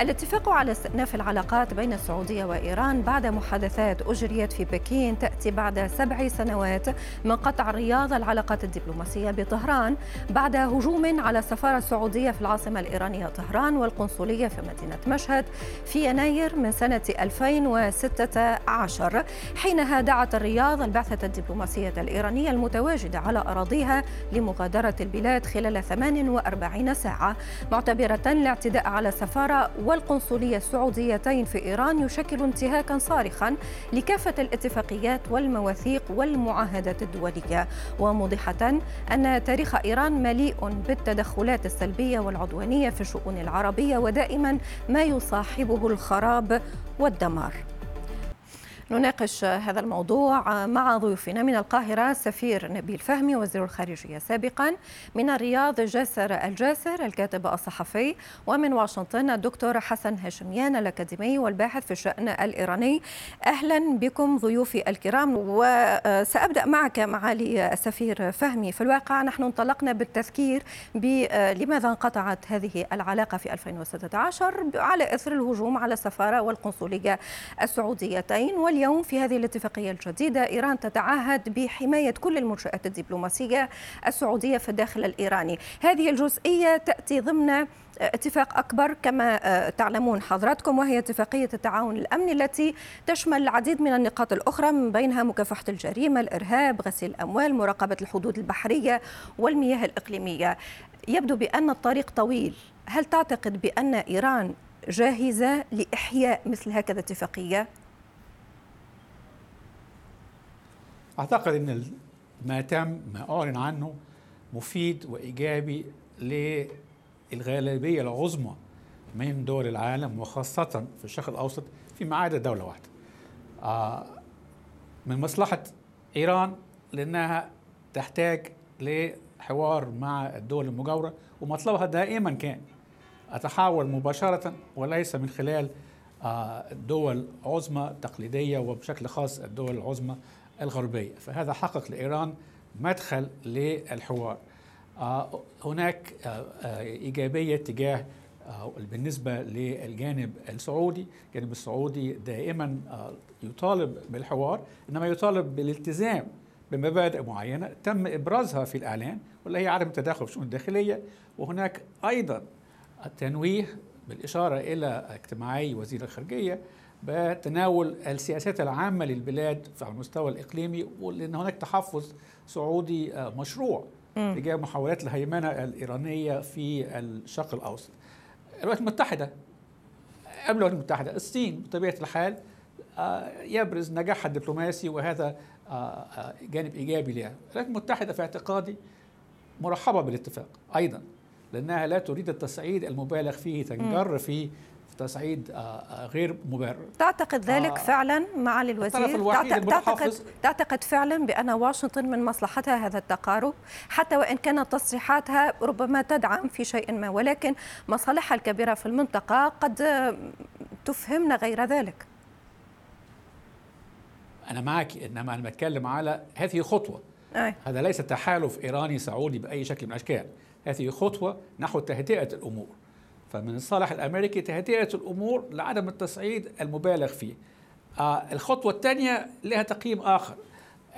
الاتفاق على استئناف العلاقات بين السعودية وإيران بعد محادثات أجريت في بكين تأتي بعد سبع سنوات من قطع رياض العلاقات الدبلوماسية بطهران بعد هجوم على السفارة السعودية في العاصمة الإيرانية طهران والقنصلية في مدينة مشهد في يناير من سنة 2016 حينها دعت الرياض البعثة الدبلوماسية الإيرانية المتواجدة على أراضيها لمغادرة البلاد خلال 48 ساعة معتبرة الاعتداء على السفارة والقنصلية السعوديتين في إيران يشكل انتهاكا صارخا لكافة الاتفاقيات والمواثيق والمعاهدات الدولية. وموضحة أن تاريخ إيران مليء بالتدخلات السلبية والعدوانية في الشؤون العربية ودائما ما يصاحبه الخراب والدمار. نناقش هذا الموضوع مع ضيوفنا من القاهرة السفير نبيل فهمي وزير الخارجية سابقا من الرياض جاسر الجاسر الكاتب الصحفي ومن واشنطن الدكتور حسن هاشميان الأكاديمي والباحث في الشأن الإيراني. أهلا بكم ضيوفي الكرام وسأبدأ معك معالي السفير فهمي. في الواقع نحن انطلقنا بالتذكير لماذا انقطعت هذه العلاقة في 2016 على إثر الهجوم على السفارة والقنصلية السعوديتين اليوم في هذه الاتفاقية الجديدة إيران تتعهد بحماية كل المنشآت الدبلوماسية السعودية في الداخل الإيراني. هذه الجزئية تأتي ضمن اتفاق أكبر كما تعلمون حضراتكم وهي اتفاقية التعاون الأمني التي تشمل العديد من النقاط الأخرى من بينها مكافحة الجريمة الإرهاب غسيل الأموال مراقبة الحدود البحرية والمياه الإقليمية. يبدو بأن الطريق طويل. هل تعتقد بأن إيران جاهزة لإحياء مثل هكذا اتفاقية؟ أعتقد إن ما تم ما أعلن عنه مفيد وإيجابي للغالبية العظمى من دول العالم وخاصة في الشرق الأوسط فيما عدا دولة واحدة. آه من مصلحة إيران لأنها تحتاج لحوار مع الدول المجاورة ومطلبها دائما كان التحاور مباشرة وليس من خلال آه دول عظمى تقليدية وبشكل خاص الدول العظمى الغربية. فهذا حقق لإيران مدخل للحوار. آه هناك آه إيجابية تجاه آه بالنسبة للجانب السعودي. الجانب السعودي دائما يطالب بالحوار إنما يطالب بالالتزام بمبادئ معينة تم إبرازها في الإعلان واللي هي عدم التدخل في الشؤون الداخلية. وهناك أيضا التنويه بالإشارة إلى اجتماعي وزير الخارجية بتناول السياسات العامة للبلاد على المستوى الإقليمي ولأن هناك تحفظ سعودي مشروع تجاه محاولات الهيمنة الإيرانية في الشرق الأوسط. الولايات المتحدة قبل الولايات المتحدة الصين بطبيعة الحال يبرز نجاحها الدبلوماسي وهذا جانب إيجابي لها. الولايات المتحدة في اعتقادي مرحبة بالاتفاق أيضا لأنها لا تريد التصعيد المبالغ فيه تنجر فيه تصعيد غير مبرر. تعتقد ذلك آه فعلا معالي الوزير؟ تعتقد, تعتقد فعلا بأن واشنطن من مصلحتها هذا التقارب؟ حتى وإن كانت تصريحاتها ربما تدعم في شيء ما ولكن مصالحها الكبيرة في المنطقة قد تفهمنا غير ذلك. أنا معك إنما أنا بتكلم على هذه خطوة. أي. هذا ليس تحالف إيراني سعودي بأي شكل من الأشكال. هذه خطوة نحو تهدئة الأمور. فمن الصالح الأمريكي تهدئة الأمور لعدم التصعيد المبالغ فيه. آه الخطوة الثانية لها تقييم آخر.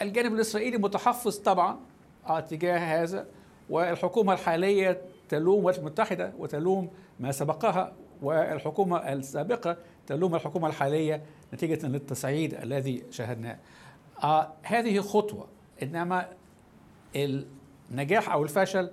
الجانب الإسرائيلي متحفظ طبعا آه تجاه هذا والحكومة الحالية تلوم الولايات المتحده وتلوم ما سبقها والحكومة السابقة تلوم الحكومة الحالية نتيجة للتصعيد الذي شاهدناه. آه هذه خطوة إنما النجاح أو الفشل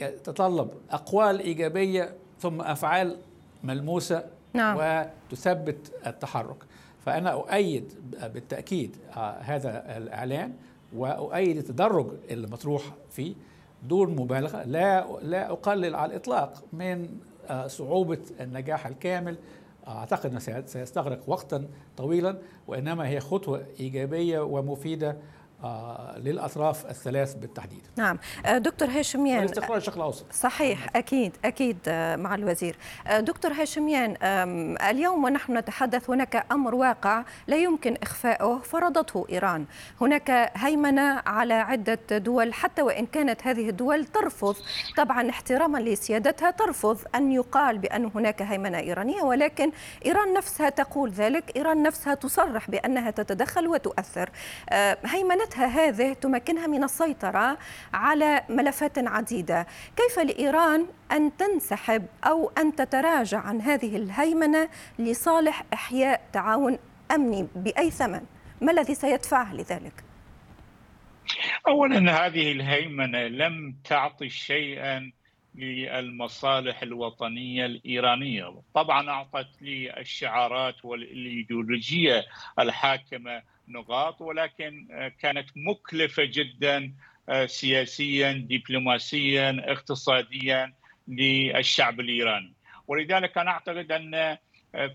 يتطلب أقوال إيجابية ثم أفعال ملموسة نعم. وتثبت التحرك. فأنا أؤيد بالتأكيد هذا الإعلان وأؤيد التدرج المطروح فيه دون مبالغة. لا لا أقلل على الإطلاق من صعوبة النجاح الكامل. أعتقد أنه سيستغرق وقتا طويلا وإنما هي خطوة إيجابية ومفيدة آه، للأطراف الثلاث بالتحديد. نعم آه، دكتور هاشميان والاستقرار الشرق الأوسط. صحيح أكيد أكيد آه، مع الوزير. دكتور هاشميان اليوم ونحن نتحدث هناك أمر واقع لا يمكن إخفاؤه فرضته إيران. هناك هيمنة على عدة دول حتى وإن كانت هذه الدول ترفض طبعا احتراما لسيادتها ترفض أن يقال بأن هناك هيمنة إيرانية ولكن إيران نفسها تقول ذلك، إيران نفسها تصرح بأنها تتدخل وتؤثر. هيمنتها قدرتها هذه تمكنها من السيطرة على ملفات عديدة. كيف لإيران أن تنسحب أو أن تتراجع عن هذه الهيمنة لصالح إحياء تعاون أمني بأي ثمن؟ ما الذي سيدفعه لذلك؟ اولا هذه الهيمنة لم تعطي شيئا للمصالح الوطنية الإيرانية، طبعا أعطت لي الشعارات والإيديولوجية الحاكمة نقاط ولكن آه، كانت مكلفة جدا آه، سياسيا دبلوماسيا اقتصاديا للشعب الإيراني. ولذلك أنا أعتقد أن آه،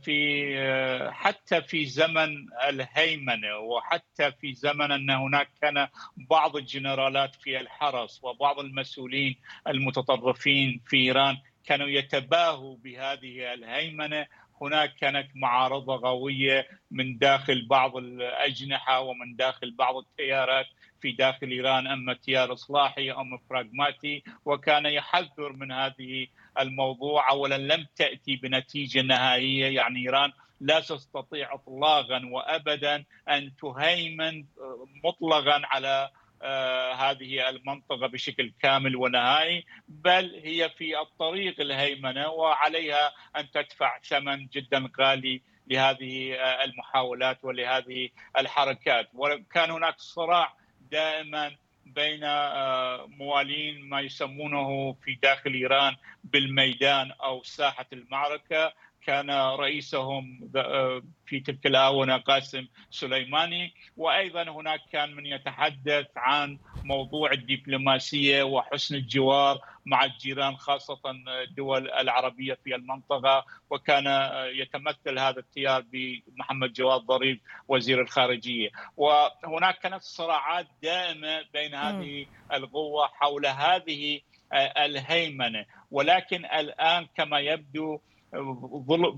في حتى في زمن الهيمنة وحتى في زمن أن هناك كان بعض الجنرالات في الحرس وبعض المسؤولين المتطرفين في إيران كانوا يتباهوا بهذه الهيمنة هناك كانت معارضة قويه من داخل بعض الأجنحة ومن داخل بعض التيارات في داخل إيران أما تيار اصلاحي أم براغماتي وكان يحذر من هذه الموضوع. اولا لم تأتي بنتيجة نهائية يعني إيران لا تستطيع اطلاقا وابدا أن تهيمن مطلقا على هذه المنطقة بشكل كامل ونهائي بل هي في الطريق الهيمنة وعليها أن تدفع ثمن جدا غالي لهذه آه، المحاولات ولهذه الحركات. وكان هناك صراع دائما بين آه، موالين ما يسمونه في داخل إيران بالميدان أو ساحة المعركة. كان رئيسهم آه، في تلك الآونة قاسم سليماني. وأيضا هناك كان من يتحدث عن موضوع الدبلوماسية وحسن الجوار مع الجيران خاصة الدول العربية في المنطقة. وكان آه، يتمثل هذا التيار بمحمد جواد ظريف وزير الخارجية. وهناك كانت صراعات دائمة بين هذه القوة حول هذه آه، الهيمنة. ولكن الآن كما يبدو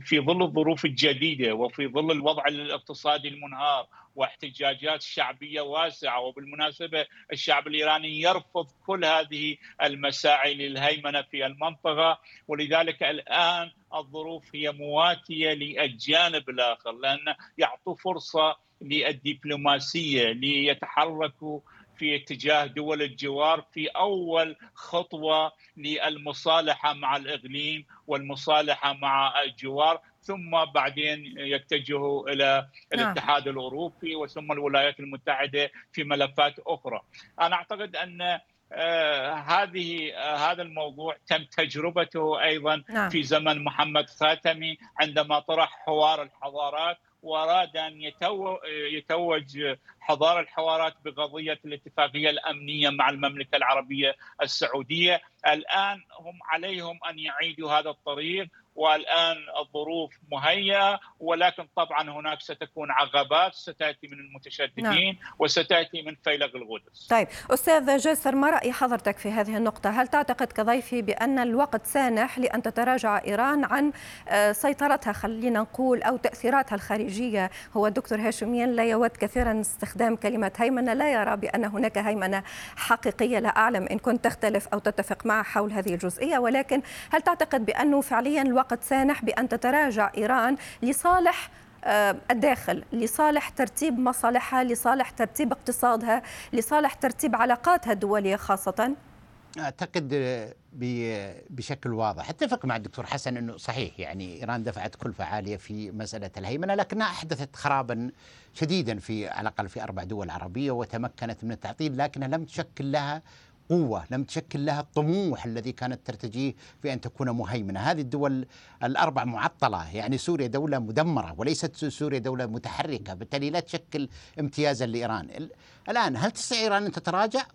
في ظل الظروف الجديدة وفي ظل الوضع الاقتصادي المنهار واحتجاجات شعبية واسعة وبالمناسبة الشعب الإيراني يرفض كل هذه المساعي للهيمنة في المنطقة. ولذلك الآن الظروف هي مواتية للجانب الآخر لأن يعطوا فرصة للدبلوماسية ليتحركوا في اتجاه دول الجوار في أول خطوة للمصالحة مع الإقليم والمصالحة مع الجوار ثم بعدين يتجهوا إلى نعم. الاتحاد الأوروبي وثم الولايات المتحدة في ملفات أخرى. أنا أعتقد أن آه هذه آه هذا الموضوع تم تجربته أيضا نعم. في زمن محمد خاتمي عندما طرح حوار الحضارات وأراد أن يتوج حضار الحوارات بقضية الاتفاقية الأمنية مع المملكة العربية السعودية، الآن هم عليهم أن يعيدوا هذا الطريق. والآن الظروف مهيئة ولكن طبعا هناك ستكون عقبات ستأتي من المتشددين نعم. وستأتي من فيلق القدس. طيب أستاذ جاسر ما رأي حضرتك في هذه النقطة؟ هل تعتقد كضيفي بأن الوقت سانح لأن تتراجع إيران عن آه، سيطرتها خلينا نقول أو تأثيراتها الخارجية؟ هو الدكتور هاشميان لا يود كثيرا استخدام كلمه هيمنة، لا يرى بأن هناك هيمنة حقيقية، لا أعلم إن كنت تختلف أو تتفق معه حول هذه الجزئية، ولكن هل تعتقد بأنه فعليا الوقت الوقت سانح بأن تتراجع إيران لصالح آه، الداخل لصالح ترتيب مصالحها لصالح ترتيب اقتصادها لصالح ترتيب علاقاتها الدولية خاصة. أعتقد بشكل واضح. أتفق مع الدكتور حسن إنه صحيح يعني إيران دفعت كلفه عاليه في مسألة الهيمنة لكنها أحدثت خرابا شديدا في على الأقل في أربع دول عربية وتمكنت من التعطيل لكنها لم تشكل لها قوة لم تشكل لها الطموح الذي كانت ترتجيه في أن تكون مهيمنة. هذه الدول الأربع معطلة يعني سوريا دولة مدمرة وليست سوريا دولة متحركة بالتالي لا تشكل امتيازا لإيران. الآن هل تستطيع إيران أن تتراجع؟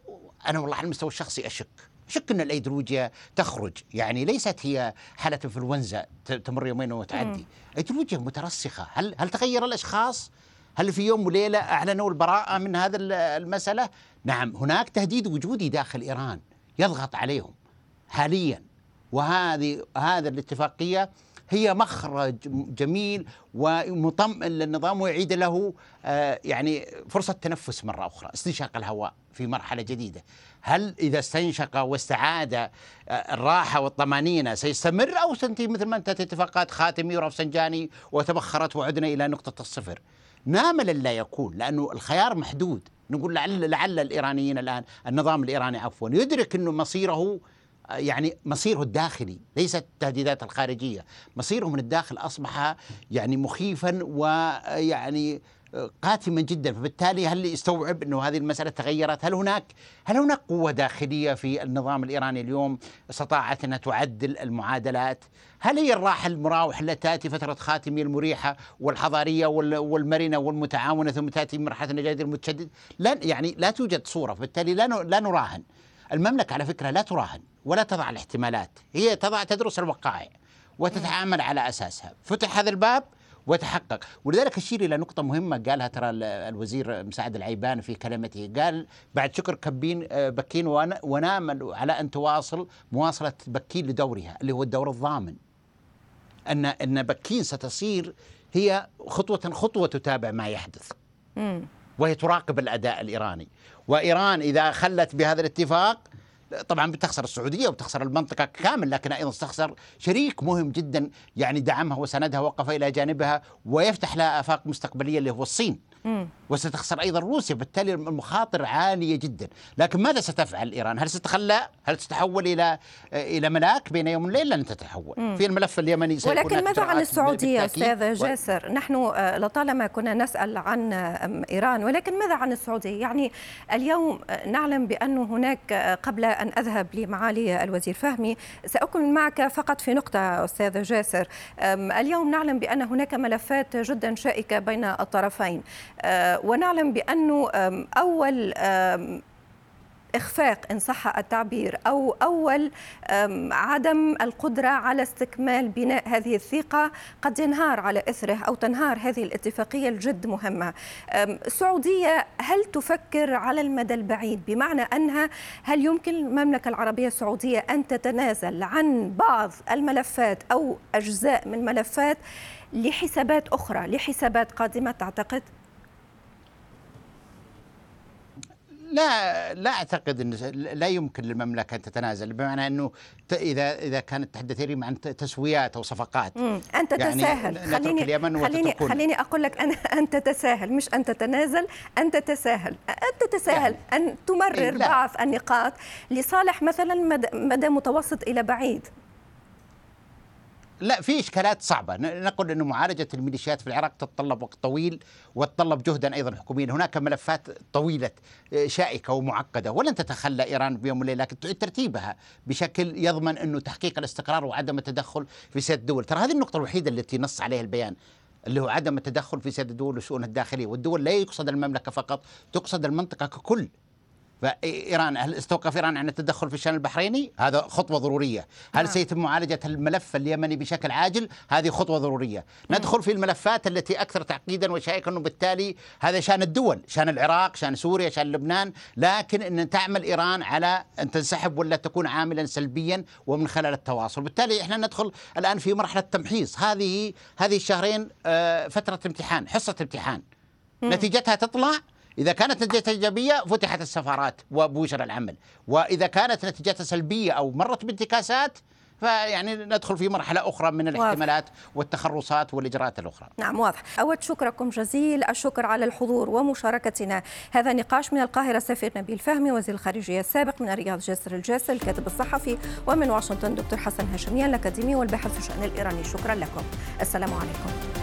أنا والله على المستوى الشخصي أشك. شك أن الأيديولوجيا تخرج. يعني ليست هي حالة إنفلونزا تمر يومين وتعدي. أيديولوجيا مترسخة. هل هل تغير الأشخاص؟ هل في يوم وليلة أعلنوا البراءة من هذا المسألة؟ نعم هناك تهديد وجودي داخل إيران يضغط عليهم حاليا. وهذه هذا الاتفاقية هي مخرج جميل ومطمئن للنظام ويعيد له آه، يعني فرصة تنفس مرة أخرى استنشاق الهواء في مرحلة جديدة. هل إذا استنشق واستعاد آه، الراحة والطمأنينة سيستمر أو سنتي مثل ما انتهت اتفاقات خاتمي ورفسنجاني وتبخرت وعدنا إلى نقطة الصفر؟ ناملا لا يكون لأنه الخيار محدود. نقول لعل لعل الإيرانيين الآن النظام الإيراني عفوا يدرك أنه مصيره يعني مصيره الداخلي ليست التهديدات الخارجية مصيره من الداخل أصبح يعني مخيفا ويعني قاتما جدا فبالتالي هل يستوعب إنه هذه المسألة تغيرت؟ هل هناك هل هناك قوة داخلية في النظام الإيراني اليوم استطاعت انها تعدل المعادلات؟ هل هي الراحة المراوح التي تأتي فترة خاتمي المريحة والحضارية والمرنة والمتعاونة ثم تأتي مرحلة النجاح المتشدد؟ لا يعني لا توجد صورة فبالتالي لا لا نراهن. المملكة على فكرة لا تراهن ولا تضع الاحتمالات، هي تضع تدرس الوقائع وتتعامل على أساسها، فتح هذا الباب وتحقق. ولذلك أشير إلى نقطة مهمة قالها ترى الوزير مساعد العيبان في كلمته. قال بعد شكر كبين آه، بكين ونامل على أن تواصل مواصلة بكين لدورها اللي هو الدور الضامن. أن أن بكين ستصير هي خطوة خطوة تتابع ما يحدث. وهي تراقب الأداء الإيراني. وإيران إذا خلت بهذا الاتفاق طبعا بتخسر السعودية وبتخسر المنطقة كامل لكن أيضا تخسر شريك مهم جدا يعني دعمها وسندها وقف إلى جانبها ويفتح لها آفاق مستقبلية اللي هو الصين. وستخسر أيضا روسيا بالتالي المخاطر عالية جدا. لكن ماذا ستفعل إيران؟ هل ستتخلى هل ستتحول إلى إلى ملاك بين يوم وليلة؟ لن تتحول. مم. في الملف اليمني ولكن ماذا عن السعودية أستاذ جاسر؟ و... نحن آه، لطالما كنا نسأل عن إيران ولكن ماذا عن السعودية؟ يعني اليوم آه، نعلم بأن هناك آه، قبل أن أذهب لمعالي الوزير فهمي سأكمل معك فقط في نقطة أستاذ جاسر. اليوم نعلم بأن هناك ملفات جدا شائكة بين الطرفين. آه، ونعلم بأنه أول إخفاق إن صح التعبير أو أول عدم القدرة على استكمال بناء هذه الثقة قد ينهار على إثره أو تنهار هذه الاتفاقية الجد مهمة السعودية هل تفكر على المدى البعيد بمعنى أنها هل يمكن المملكة العربية السعودية أن تتنازل عن بعض الملفات أو أجزاء من ملفات لحسابات أخرى لحسابات قادمة تعتقد؟ لا لا أعتقد إن لا يمكن للمملكة أن تتنازل بمعنى إنه إذا إذا كانت تتحدثين عن تسويات أو صفقات. انت يعني تتساهل. خليني اليمن خليني خليني أقول لك أنا أن تتساهل مش أن تتنازل أن تتساهل. أن تتساهل يعني أن تمرر إيه بعض النقاط لصالح مثلا مدى متوسط إلى بعيد. لا في إشكالات صعبة. نقول إنه معالجة الميليشيات في العراق تتطلب وقت طويل وتتطلب جهدا أيضا حكوميا. هناك ملفات طويلة آه، شائكة ومعقدة ولن تتخلى إيران بيوم وليلة لكن تعيد ترتيبها بشكل يضمن إنه تحقيق الاستقرار وعدم التدخل في سياده الدول. ترى هذه النقطة الوحيدة التي نص عليها البيان اللي هو عدم التدخل في سياده الدول وشؤونها الداخلية. والدول لا يقصد المملكة فقط تقصد المنطقة ككل. فإيران هل استوقف إيران عن التدخل في الشان البحريني؟ هذا خطوة ضرورية، هل نعم. سيتم معالجة الملف اليمني بشكل عاجل؟ هذه خطوة ضرورية، ندخل في الملفات التي أكثر تعقيدا وشائكا وبالتالي هذا شان الدول، شان العراق، شان سوريا، شان لبنان، لكن إن تعمل إيران على أن تنسحب ولا تكون عاملا سلبيا ومن خلال التواصل، بالتالي إحنا ندخل الآن في مرحلة تمحيص، هذه هذه الشهرين آه، فترة امتحان، حصة امتحان. نتيجتها تطلع إذا كانت نتيجتها إيجابية فتحت السفارات وبوشر العمل. وإذا كانت نتيجتها سلبية أو مرت بانتكاسات فيعني ندخل في مرحلة أخرى من الاحتمالات والتخرصات والإجراءات الأخرى. نعم واضح. أود شكركم جزيل. الشكر على الحضور ومشاركتنا. هذا نقاش من القاهرة سفير نبيل فهمي وزير الخارجية السابق من الرياض جاسر الجاسر الكاتب الصحفي ومن واشنطن دكتور حسن هاشميان الأكاديمي والباحث في الشأن الإيراني. شكرا لكم. السلام عليكم.